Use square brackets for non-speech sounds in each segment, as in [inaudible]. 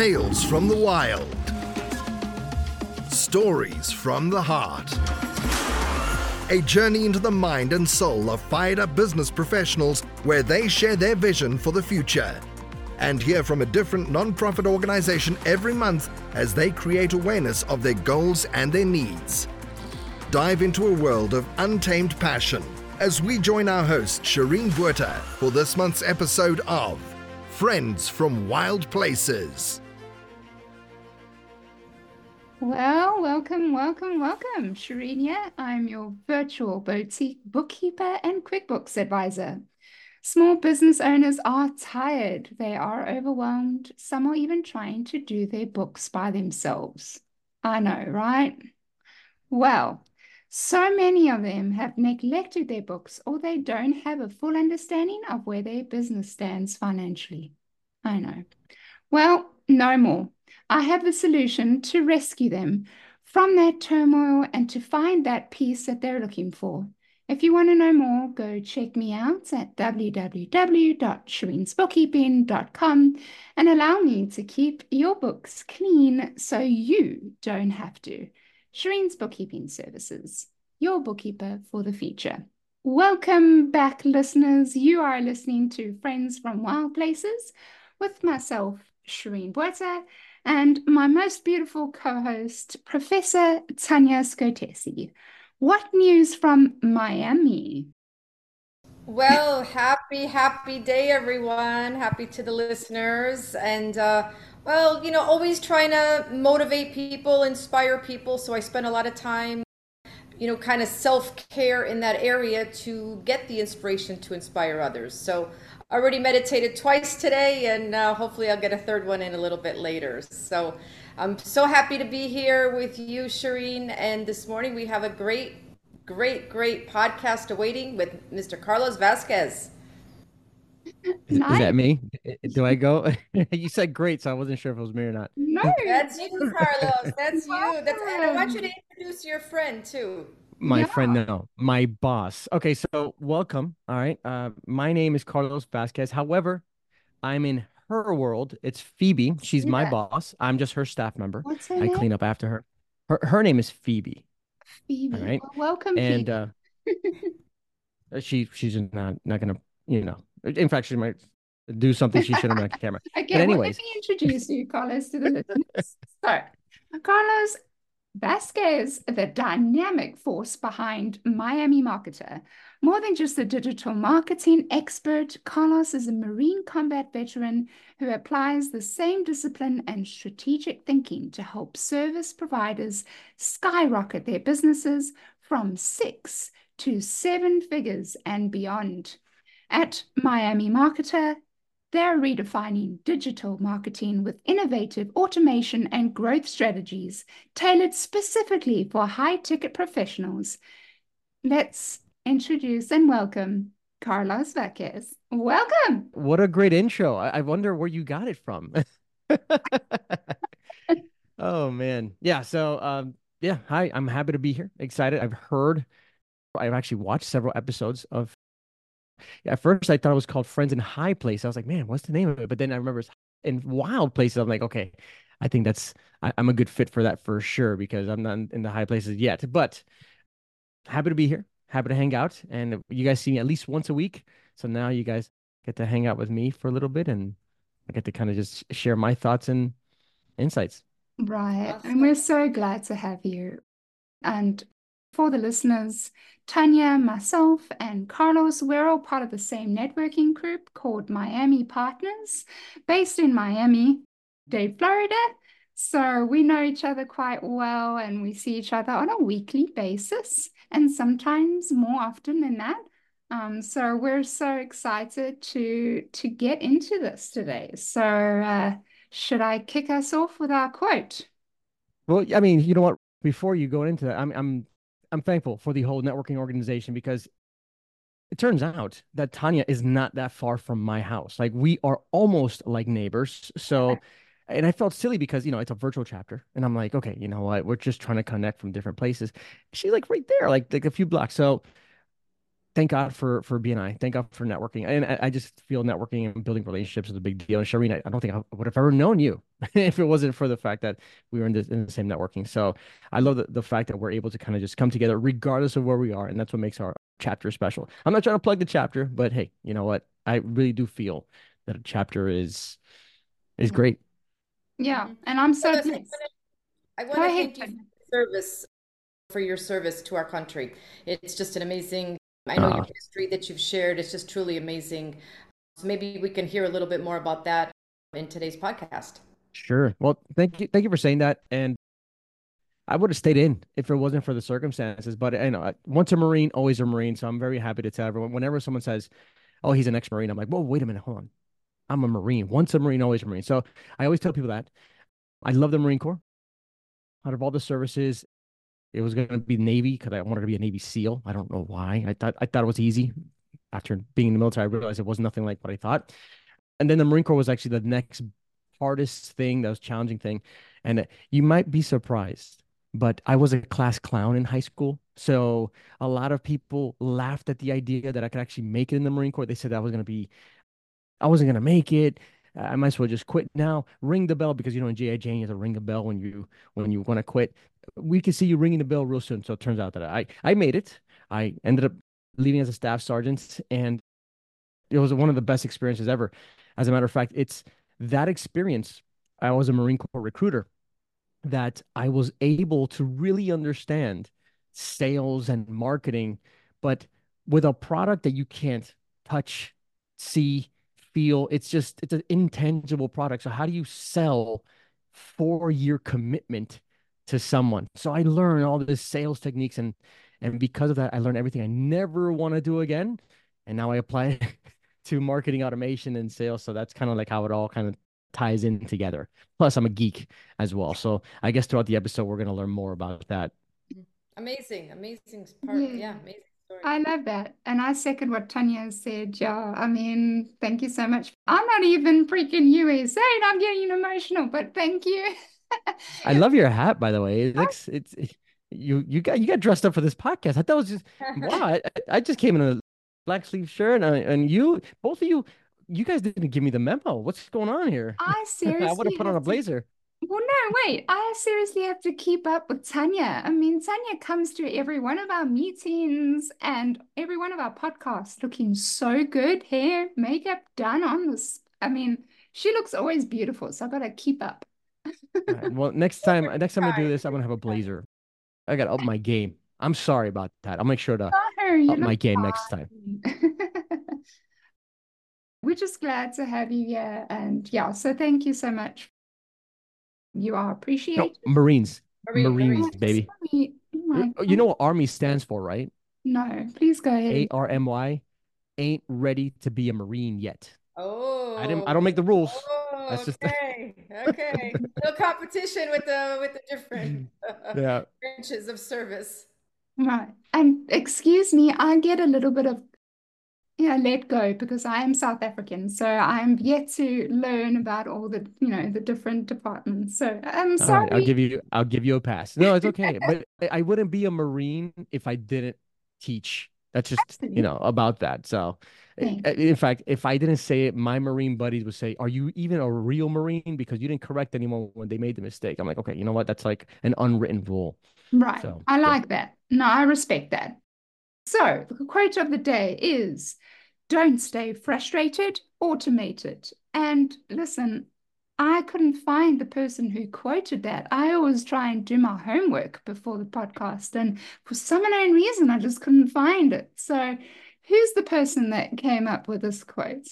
Tales from the Wild. Stories from the Heart. A journey into the mind and soul of fired up business professionals where they share their vision for the future. And hear from a different non-profit organization every month as they create awareness of their goals and their needs. Dive into a world of untamed passion as we join our host, Shireen Botha, for this month's episode of Friends from Wild Places. Well, welcome, welcome, welcome. Here. I'm your virtual boutique bookkeeper and QuickBooks advisor. Small business owners are tired. They are overwhelmed. Some are even trying to do their books by themselves. I know, right? Well, so many of them have neglected their books or they don't have a full understanding of where their business stands financially. I know. Well, no more. I have the solution to rescue them from that turmoil and to find that peace that they're looking for. If you want to know more, go check me out at www.shreensbookkeeping.com and allow me to keep your books clean so you don't have to. Shireen's Bookkeeping Services, your bookkeeper for the future. Welcome back, listeners. You are listening to Friends from Wild Places with myself, Shireen Botha, and my most beautiful co host, Professor Tanya Scotece. What news from Miami? Well, happy, happy day, everyone. Happy to the listeners. And, uh, well, you know, always trying to motivate people, inspire people. So I spend a lot of time, you know, kind of self care in that area to get the inspiration to inspire others. So already meditated twice today, and uh, hopefully I'll get a third one in a little bit later. So I'm so happy to be here with you, Shireen. And this morning we have a great, great, great podcast awaiting with Mr. Carlos Vazquez. Is, is, that me? Do I go? [laughs] you said great, so I wasn't sure if it was me or not. No, that's you, Carlos. That's [laughs] you. That's and I want you to introduce your friend too. My yeah. friend, no, my boss. Okay, so welcome. All right. Uh, my name is Carlos Vazquez. However, I'm in her world. It's Phoebe. She's yeah. my boss. I'm just her staff member. What's her I name? clean up after her. Her her name is Phoebe. Phoebe. All right. Well, welcome, and Phoebe. uh, [laughs] she she's not not gonna you know in fact, she might do something she shouldn't on [laughs] camera. okay, but anyways, well, let me introduce you, Carlos, to the listeners. [laughs] so, Carlos Vazquez, the dynamic force behind Miami Marketer. More than just a digital marketing expert, Carlos is a Marine combat veteran who applies the same discipline and strategic thinking to help service providers skyrocket their businesses from six to seven figures and beyond. At Miami Marketer, they're redefining digital marketing with innovative automation and growth strategies tailored specifically for high ticket professionals. Let's introduce and welcome Carlos Vazquez. Welcome. What a great intro. I wonder where you got it from. [laughs] oh, man. Yeah. So, um, yeah, hi, I'm happy to be here. Excited. I've heard, I've actually watched several episodes of at first I thought it was called Friends in High Place. I was like, man, what's the name of it? But then I remember it's in Wild Places. I'm like, okay, I think that's I, am a good fit for that for sure because I'm not in the high places yet. But happy to be here, happy to hang out, and you guys see me at least once a week. So now you guys get to hang out with me for a little bit, and I get to kind of just share my thoughts and insights. Right, awesome. and we're so glad to have you. And for the listeners, Tanya, myself, and Carlos, we're all part of the same networking group called Miami Partners, based in Miami Dade, Florida. So we know each other quite well and we see each other on a weekly basis and sometimes more often than that. Um, so we're so excited to to get into this today. So uh, should I kick us off with our quote? Well, I mean, you know what? Before you go into that, I'm I'm I'm thankful for the whole networking organization because it turns out that Tanya is not that far from my house. Like we are almost like neighbors. So, and I felt silly because, you know, it's a virtual chapter. And I'm like, okay, you know what? We're just trying to connect from different places. She's like right there, like, like a few blocks. So thank God for for BNI. Thank God for networking. And I, I just feel networking and building relationships is a big deal. And Shireen, I, I don't think I would have ever known you [laughs] if it wasn't for the fact that we were in, in the same networking. So I love the, the fact that we're able to kind of just come together regardless of where we are. And that's what makes our chapter special. I'm not trying to plug the chapter, but hey, you know what? I really do feel that a chapter is is great. Yeah. And I'm so I want to thank you for service for your service to our country. It's just an amazing I know uh, your history that you've shared is just truly amazing. So maybe we can hear a little bit more about that in today's podcast. Sure. Well, thank you. Thank you for saying that. And I would have stayed in if it wasn't for the circumstances. But you know, once a Marine, always a Marine. So I'm very happy to tell everyone. Whenever someone says, "Oh, he's an ex-Marine," I'm like, "Whoa, wait a minute, hold on. I'm a Marine. Once a Marine, always a Marine." So I always tell people that. I love the Marine Corps. Out of all the services, it was going to be Navy because I wanted to be a Navy SEAL. I don't know why. I thought I thought it was easy. After being in the military, I realized it was nothing like what I thought. And then the Marine Corps was actually the next hardest thing, that was challenging thing. And you might be surprised, but I was a class clown in high school. So a lot of people laughed at the idea that I could actually make it in the Marine Corps. They said I was going to be, I wasn't going to make it. Uh, I might as well just quit now. Ring the bell because you know in GI Jane you have to ring a bell when you when you want to quit we can see you ringing the bell real soon. So it turns out that I I made it. I ended up leaving as a staff sergeant, and it was one of the best experiences ever. As a matter of fact, it's that experience. I was a Marine Corps recruiter that I was able to really understand sales and marketing, but with a product that you can't touch, see, feel. It's just it's an intangible product. So how do you sell four year commitment to someone. So I learned all this sales techniques and and because of that, I learned everything I never want to do again. And now I apply it [laughs] to marketing automation and sales. So that's kind of like how it all kind of ties in together. Plus, I'm a geek as well. So I guess throughout the episode, we're going to learn more about that. Amazing, amazing part. Yeah, yeah amazing. Story. I love that. And I second what Tanya said. Yeah. I mean, thank you so much. I'm not even freaking USA and I'm getting emotional, but thank you. [laughs] I love your hat, by the way. It oh. looks it's you you got you got dressed up for this podcast. I thought it was just [laughs] wow. I, I just came in a black sleeve shirt and, and you both of you you guys didn't give me the memo. What's going on here? I [laughs] seriously I would have put on a blazer. To... Well, no, wait. I seriously have to keep up with Tanya. I mean, Tanya comes to every one of our meetings and every one of our podcasts looking so good. Hair, makeup done on this. I mean, she looks always beautiful. So I got to keep up. Right, well, next [laughs] time, next time I do this, I'm gonna have a blazer. I got to up my game. I'm sorry about that. I'll make sure to up my game fine. next time. [laughs] We're just glad to have you here, and yeah, so thank you so much. You are appreciated. No, Marines, Marines, Marines baby. Oh you know what Army stands for, right? No, please go ahead. A R M Y. Ain't ready to be a Marine yet. Oh, I didn't. I don't make the oh, rules. Oh, That's just okay. okay. [laughs] No competition with the with the different [laughs] yeah. [laughs] branches of service. Right. And excuse me, I get a little bit of yeah, let go because I am South African. So I'm yet to learn about all the, you know, the different departments. So I'm sorry. Right, I'll give you I'll give you a pass. No, it's okay. but [laughs] I wouldn't be a Marine if I didn't teach. That's just, Absolutely. you know, about that. So eh, eh, in fact, if I didn't say it, my Marine buddies would say, Are you even a real Marine? Because you didn't correct anyone when they made the mistake. I'm like, Okay, you know what? That's like an unwritten rule. Right. So, I like yeah. that. No, I respect that. So the quote of the day is Don't stay frustrated, automate it. And listen, I couldn't find the person who quoted that. I always try and do my homework before the podcast. And for some unknown reason, I just couldn't find it. So Who's the person that came up with this quote?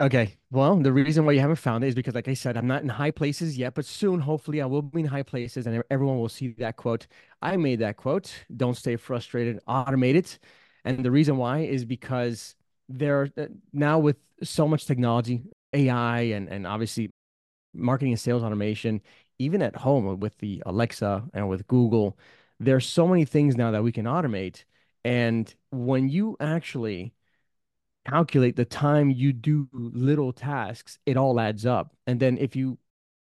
Okay. Well, the reason why you haven't found it is because, like I said, I'm not in high places yet, but soon, hopefully, I will be in high places and everyone will see that quote. I made that quote. Don't stay frustrated, automate it. And the reason why is because there uh, now with so much technology, AI, and, and obviously marketing and sales automation, even at home with the Alexa and with Google, there's so many things now that we can automate and when you actually calculate the time you do little tasks, it all adds up. And then if you,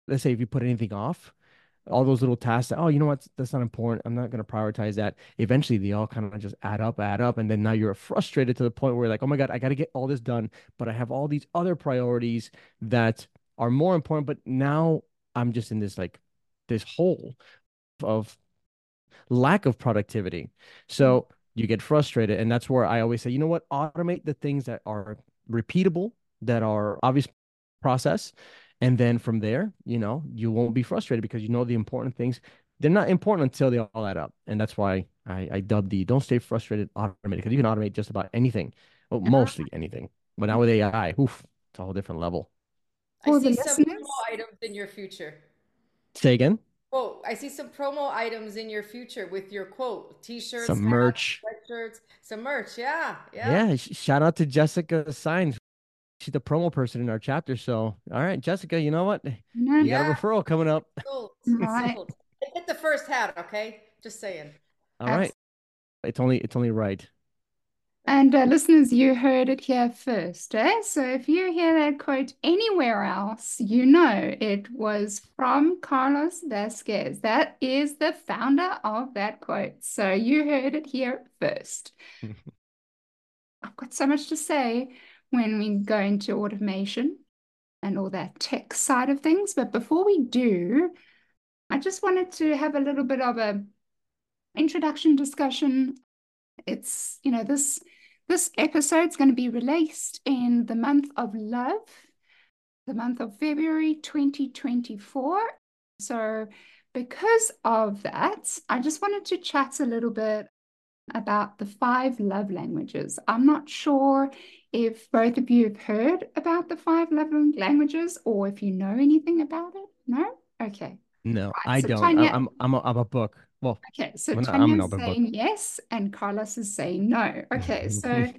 let's say, if you put anything off, all those little tasks that, oh, you know what, that's not important. I'm not going to prioritize that. Eventually, they all kind of just add up, add up. And then now you're frustrated to the point where, you're like, oh my God, I got to get all this done, but I have all these other priorities that are more important. But now I'm just in this, like, this hole of lack of productivity. So you get frustrated. And that's where I always say, you know what, automate the things that are repeatable, that are obvious process and then from there, you know, you won't be frustrated because you know the important things. They're not important until they all add up. And that's why I, I dub the don't stay frustrated, automated because you can automate just about anything. Well, mostly anything. But now with AI, oof, it's a whole different level. I see some promo items in your future. Say again. Oh, I see some promo items in your future with your quote, t-shirts, some merch, sweatshirts, some merch. Yeah, yeah. Yeah. Shout out to Jessica Signs she's the promo person in our chapter. So, all right, Jessica, you know what? You yeah. got a referral coming up. Sold. Right. Hit the first hat, okay? Just saying. All right. It's only it's only right. And uh, listeners, you heard it here first. Eh? So if you hear that quote anywhere else, you know it was from Carlos Vazquez. That is the founder of that quote. So you heard it here first. [laughs] I've got so much to say when we go into automation and all that tech side of things. But before we do, I just wanted to have a little bit of a introduction discussion. It's, you know, this this episode is going to be released in the month of love, the month of February 2024. So because of that, I just wanted to chat a little bit about the five love languages. I'm not sure if both of you have heard about the five love languages or if you know anything about it. No? Okay. No, right, I so don't. Tanya, I'm, I'm, a, I'm a book. Well, okay. So well, Tanya's saying book. yes and Carlos is saying no. Okay. [laughs] So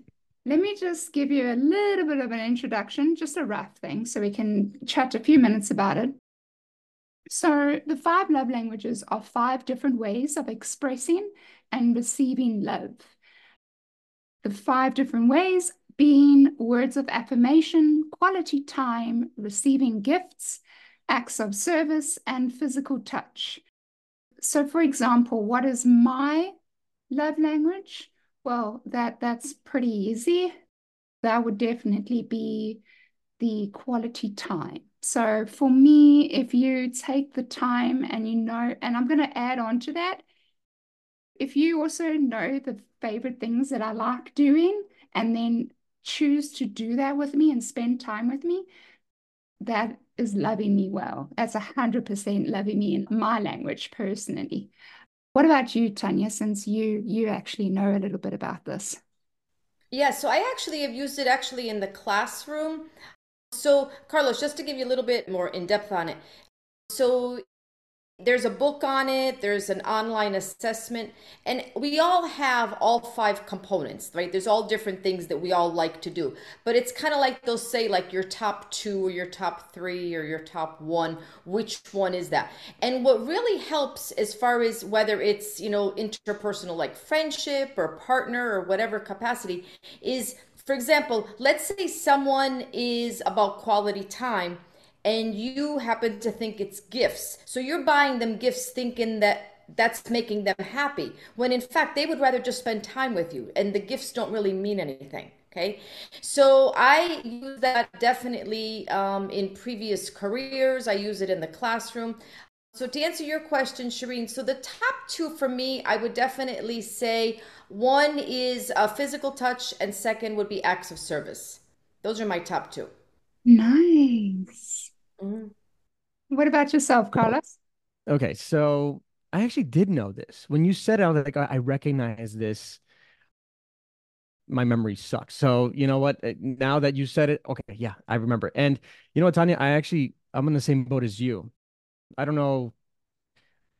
let me just give you a little bit of an introduction, just a rough thing, so we can chat a few minutes about it. So, the five love languages are five different ways of expressing and receiving love. The five different ways being words of affirmation, quality time, receiving gifts, acts of service, and physical touch. So, for example, what is my love language? Well, that that's pretty easy. That would definitely be the quality time. So for me, if you take the time and you know, and I'm going to add on to that, if you also know the favorite things that I like doing and then choose to do that with me and spend time with me, that is loving me well. That's a hundred percent loving me in my language personally. What about you, Tanya? Since you you actually know a little bit about this. Yeah, so I actually have used it actually in the classroom. So, Carlos, just to give you a little bit more in depth on it. So, there's a book on it there's an online assessment and we all have all five components right? There's all different things that we all like to do but it's kind of like they'll say like your top two or your top three or your top one which one is that? And what really helps as far as whether it's you know interpersonal like friendship or partner or whatever capacity is for example let's say someone is about quality time and you happen to think it's gifts. So you're buying them gifts thinking that that's making them happy, when in fact they would rather just spend time with you and the gifts don't really mean anything. Okay, so I use that definitely um, in previous careers. I use it in the classroom. So to answer your question, Shireen, so the top two for me, I would definitely say one is a physical touch, and second would be acts of service. Those are my top two. Nice. Mm-hmm. What about yourself, Carlos? Okay, so I actually did know this. When you said it, I was like, I recognize this. My memory sucks. So you know what? Uh, now that you said it, okay, yeah, I remember. And you know what, Tanya? I actually I'm in the same boat as you. I don't know.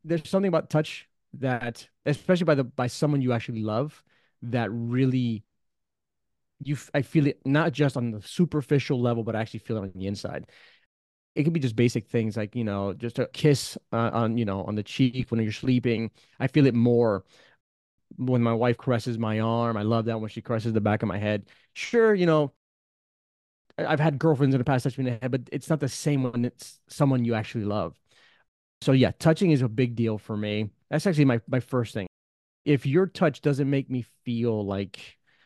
There's something about touch that, especially by the by someone you actually love, that really you I feel it not just on the superficial level, but I actually feel it on the inside it could be just basic things like you know just a kiss uh, on you know on the cheek when you're sleeping i feel it more when my wife caresses my arm i love that when she caresses the back of my head sure you know i've had girlfriends in the past touch me in the head but it's not the same when it's someone you actually love So yeah, touching is a big deal for me. That's actually my my first thing. If your touch doesn't make me feel like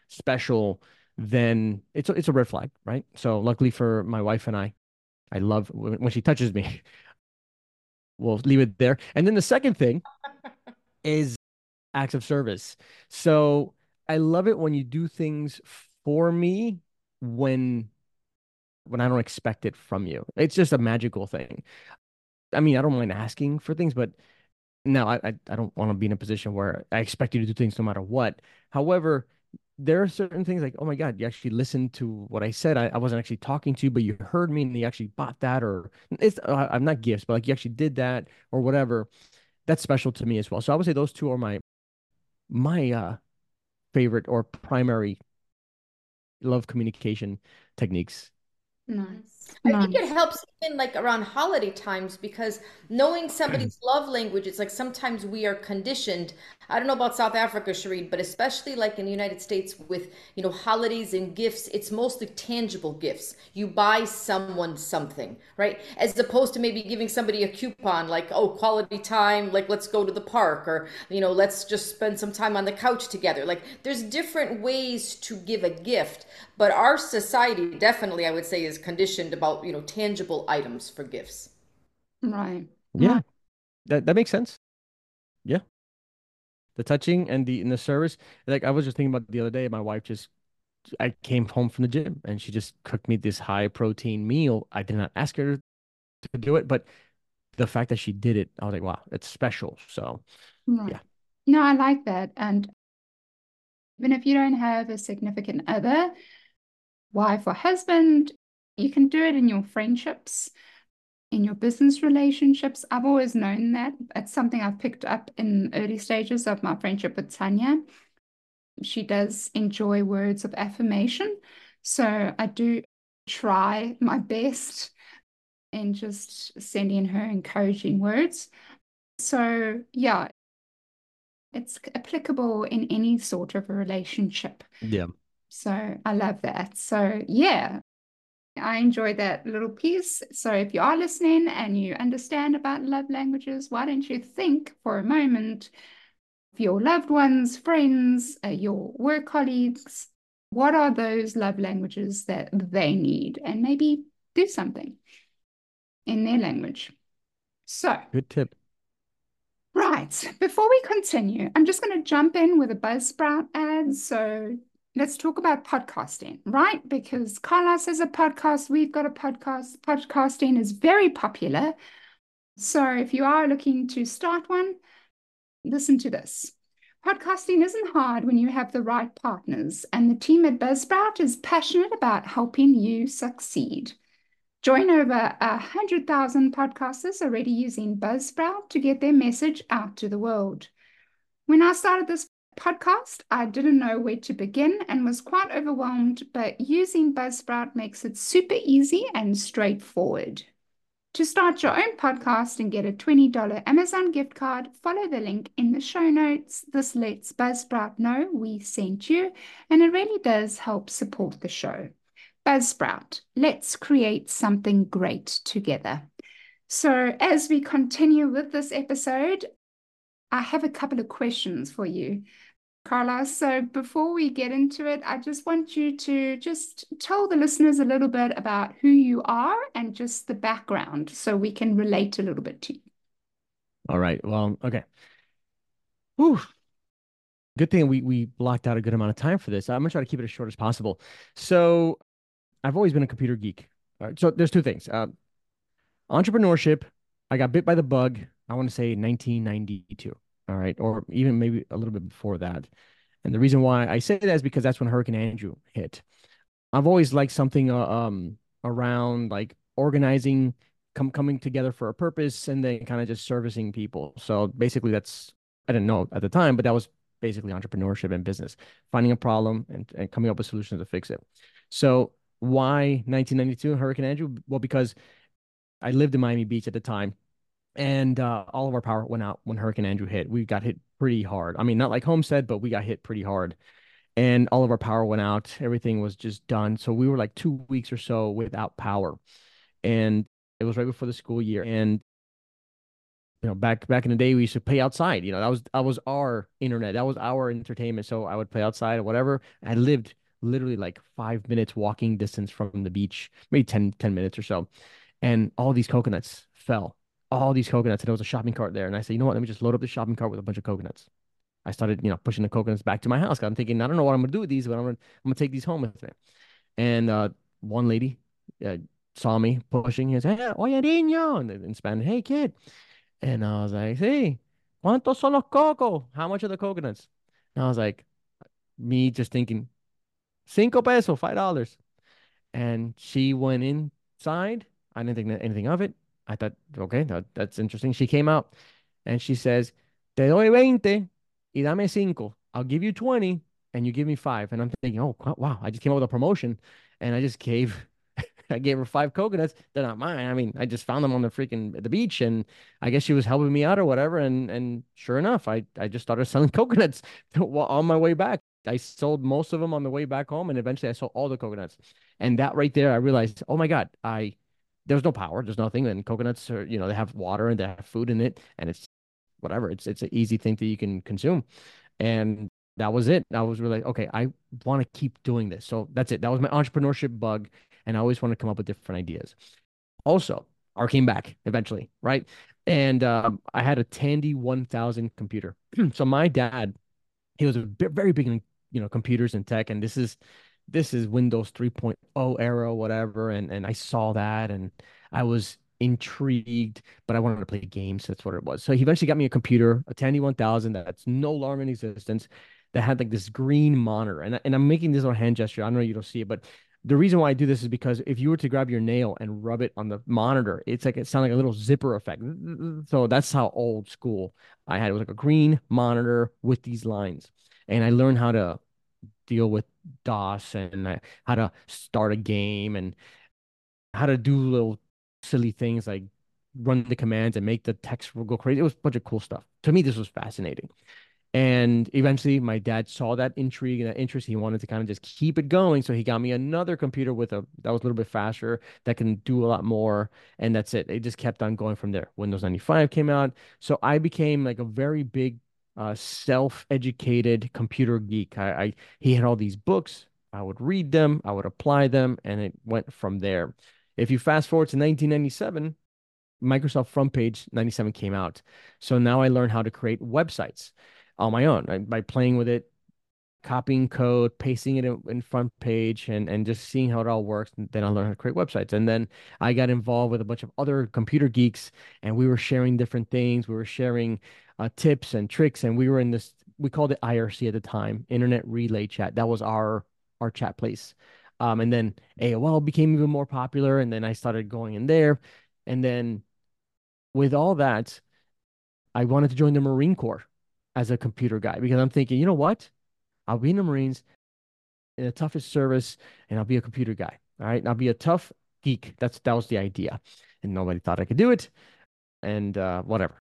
special, then it's a, it's a red flag, right? So luckily for my wife and I, I love when she touches me. [laughs] we'll leave it there. And then the second thing [laughs] is acts of service. So I love it when you do things for me when when I don't expect it from you. It's just a magical thing. I mean, I don't mind asking for things, but now I I, I don't want to be in a position where I expect you to do things no matter what. However, there are certain things like, oh my God, you actually listened to what I said. I, I wasn't actually talking to you, but you heard me and you actually bought that, or it's uh, I'm not gifts, but like you actually did that or whatever. That's special to me as well. So I would say those two are my my uh favorite or primary love communication techniques. Nice. I think hmm. it helps even like around holiday times because knowing somebody's [clears throat] love language, it's like sometimes we are conditioned. I don't know about South Africa, Shireen, but especially like in the United States with, you know, holidays and gifts, it's mostly tangible gifts. You buy someone something, right? As opposed to maybe giving somebody a coupon like, oh, quality time, like let's go to the park or, you know, let's just spend some time on the couch together. Like there's different ways to give a gift, but our society definitely, I would say, is conditioned about, you know, tangible items for gifts. Right. Yeah. That that makes sense. Yeah. The touching and the and the service. Like I was just thinking about the other day, my wife just I came home from the gym and she just cooked me this high protein meal. I did not ask her to do it, but the fact that she did it, I was like, wow, it's special. So Right. yeah. No, I like that. And even if you don't have a significant other, wife or husband, you can do it in your friendships, in your business relationships. I've always known that. It's something I've picked up in early stages of my friendship with Tanya. She does enjoy words of affirmation. So I do try my best in just sending her encouraging words. So, yeah, it's applicable in any sort of a relationship. Yeah. So I love that. So yeah, I enjoyed that little piece. So if you are listening and you understand about love languages, why don't you think for a moment of your loved ones, friends, uh, your work colleagues, what are those love languages that they need? And maybe do something in their language. So Good tip. Right. Before we continue, I'm just going to jump in with a Buzzsprout ad. So let's talk about podcasting, right? Because Carlos has a podcast, we've got a podcast. Podcasting is very popular. So if you are looking to start one, listen to this. Podcasting isn't hard when you have the right partners, and the team at Buzzsprout is passionate about helping you succeed. Join over a hundred thousand podcasters already using Buzzsprout to get their message out to the world. When I started this podcast, I didn't know where to begin and was quite overwhelmed, but using Buzzsprout makes it super easy and straightforward. To start your own podcast and get a $20 Amazon gift card, follow the link in the show notes. This lets Buzzsprout know we sent you, and it really does help support the show. Buzzsprout, let's create something great together. So, as we continue with this episode, I have a couple of questions for you, Carlos. So, before we get into it, I just want you to just tell the listeners a little bit about who you are and just the background so we can relate a little bit to you. All right. Well, okay. Whew. Good thing we we blocked out a good amount of time for this. I'm gonna try to keep it as short as possible. So, I've always been a computer geek. All right, so there's two things. Uh, entrepreneurship. I got bit by the bug. I want to say 1992. All right, or even maybe a little bit before that. And the reason why I say that is because that's when Hurricane Andrew hit. I've always liked something uh, um around like organizing, come coming together for a purpose, and then kind of just servicing people. So basically, that's I didn't know at the time, but that was basically entrepreneurship and business, finding a problem and, and coming up with solutions to fix it. So why 1992 Hurricane Andrew? Well, because I lived in Miami Beach at the time, and uh, all of our power went out when Hurricane Andrew hit. We got hit pretty hard. I mean, not like Homestead, but we got hit pretty hard. And all of our power went out. Everything was just done. So we were like two weeks or so without power. And it was right before the school year. And you know, back back in the day, we used to play outside. You know, that was that was our internet. That was our entertainment. So I would play outside or whatever. I lived literally like five minutes walking distance from the beach, maybe 10, 10 minutes or so. And all these coconuts fell. All these coconuts. And there was a shopping cart there. And I said, you know what? Let me just load up the shopping cart with a bunch of coconuts. I started, you know, pushing the coconuts back to my house. I'm thinking, I don't know what I'm gonna do with these, but I'm gonna I'm gonna take these home with me. And uh, one lady uh, saw me pushing. He said, hey, "Oye, niño," in, in Spanish, "Hey, kid." And I was like, "Hey, ¿cuántos son los coco? How much are the coconuts?" And I was like, me just thinking, cinco pesos, five dollars. And she went inside. I didn't think anything of it. I thought, okay, that, that's interesting. She came out and she says, Te doy veinte y dame cinco. I'll give you 20 and you give me five. And I'm thinking, oh, wow, I just came up with a promotion and I just gave. [laughs] I gave her five coconuts. They're not mine. I mean, I just found them on the freaking the beach, and I guess she was helping me out or whatever. And and sure enough, I I just started [laughs] selling coconuts on my way back. I sold most of them on the way back home, and eventually I sold all the coconuts. And that right there, I realized, oh my god, I there's no power, there's nothing, and coconuts are you know they have water and they have food in it, and it's whatever. It's it's an easy thing that you can consume. And that was it. I was really like, okay, I want to keep doing this. So that's it. That was my entrepreneurship bug. And I always want to come up with different ideas. Also, R came back eventually, right? And um, I had a Tandy 1000 computer. [clears throat] so my dad, he was a very big in you know computers and tech, and this is this is Windows 3.0 era, whatever. And and I saw that, and I was intrigued, but I wanted to play games. That's what it was. So he eventually got me a computer, a Tandy 1000 that's no longer in existence, that had like this green monitor. And, and I'm making this little hand gesture. I know you don't see it, but the reason why I do this is because if you were to grab your nail and rub it on the monitor, it's like it sounds like a little zipper effect. So that's how old school I had. It was like a green monitor with these lines. And I learned how to deal with DOS and uh, how to start a game and how to do little silly things like run the commands and make the text go crazy. It was a bunch of cool stuff. To me, this was fascinating. And eventually, my dad saw that intrigue and that interest. He wanted to kind of just keep it going. So he got me another computer with a that was a little bit faster, that can do a lot more. And that's it. It just kept on going from there. Windows 95 came out. So I became like a very big uh, self-educated computer geek. I, I he had all these books. I would read them, I would apply them, and it went from there. If you fast forward to 1997, Microsoft Front Page 97 came out. So now I learned how to create websites on my own by playing with it, copying code, pasting it in, in, front page, and and just seeing how it all works. And then I learned how to create websites. And then I got involved with a bunch of other computer geeks, and we were sharing different things. We were sharing uh, tips and tricks, and we were in this. We called it IRC at the time, Internet Relay Chat. That was our our chat place. Um, and then AOL became even more popular, and then I started going in there. And then with all that, I wanted to join the Marine Corps as a computer guy because I'm thinking, you know what? I'll be in the Marines in the toughest service and I'll be a computer guy. All right. And I'll be a tough geek. That's that was the idea. And nobody thought I could do it. And uh, whatever.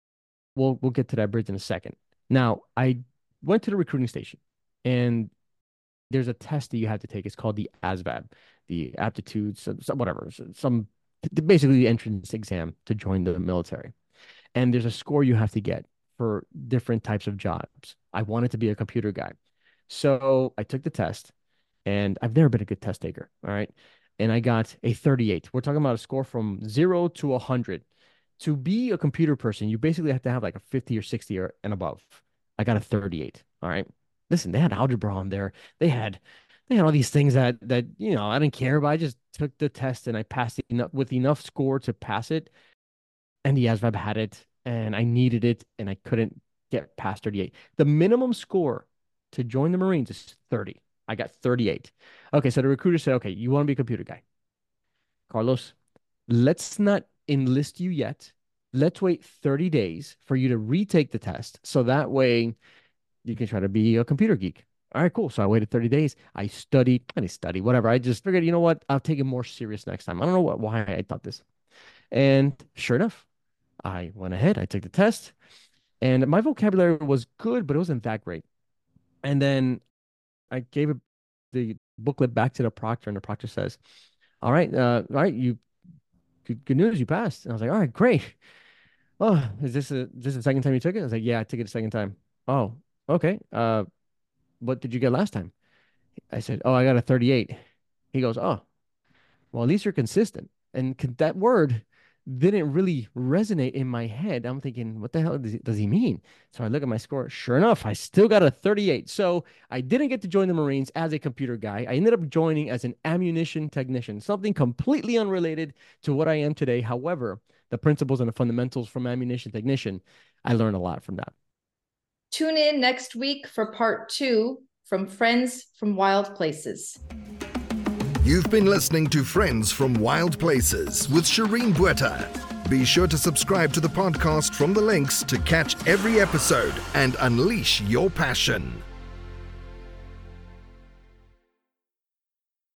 We'll we'll get to that bridge in a second. Now I went to the recruiting station and there's a test that you have to take. It's called the ASVAB, the aptitude, whatever, some basically the entrance exam to join the military. And there's a score you have to get for different types of jobs. I wanted to be a computer guy. So I took the test and I've never been a good test taker. All right. And I got a 38. We're talking about a score from zero to 100. To be a computer person, you basically have to have like a 50 or 60 or and above. I got a 38. All right listen, they had algebra on there. They had they had all these things that that you know I didn't care about. I just took the test and I passed it enough with enough score to pass it. And the ASVAB had it, and I needed it, and I couldn't get past 38. The minimum score to join the Marines is 30. I got 38. Okay, so the recruiter said, "Okay, you want to be a computer guy, Carlos? Let's not enlist you yet. Let's wait 30 days for you to retake the test, so that way." you can try to be a computer geek. All right, cool. So I waited 30 days. I studied, I didn't study, whatever. I just figured, you know what? I'll take it more serious next time. I don't know what, why I thought this. And sure enough, I went ahead. I took the test and my vocabulary was good, but it wasn't that great. And then I gave it, the booklet back to the proctor and the proctor says, all right, uh, all right, you, good, good news, you passed. And I was like, all right, great. oh, is this a is this the second time you took it? I was like, yeah, I took it a second time. Oh, okay. Uh, what did you get last time? I said, oh, I got a 38. He goes, oh, well, at least you're consistent. And that word didn't really resonate in my head. I'm thinking, what the hell does he, mean? So I look at my score. Sure enough, I still got a 38. So I didn't get to join the Marines as a computer guy. I ended up joining as an ammunition technician, something completely unrelated to what I am today. However, the principles and the fundamentals from ammunition technician, I learned a lot from that. Tune in next week for part two from Friends from Wild Places. You've been listening to Friends from Wild Places with Shireen Botha. Be sure to subscribe to the podcast from the links to catch every episode and unleash your passion.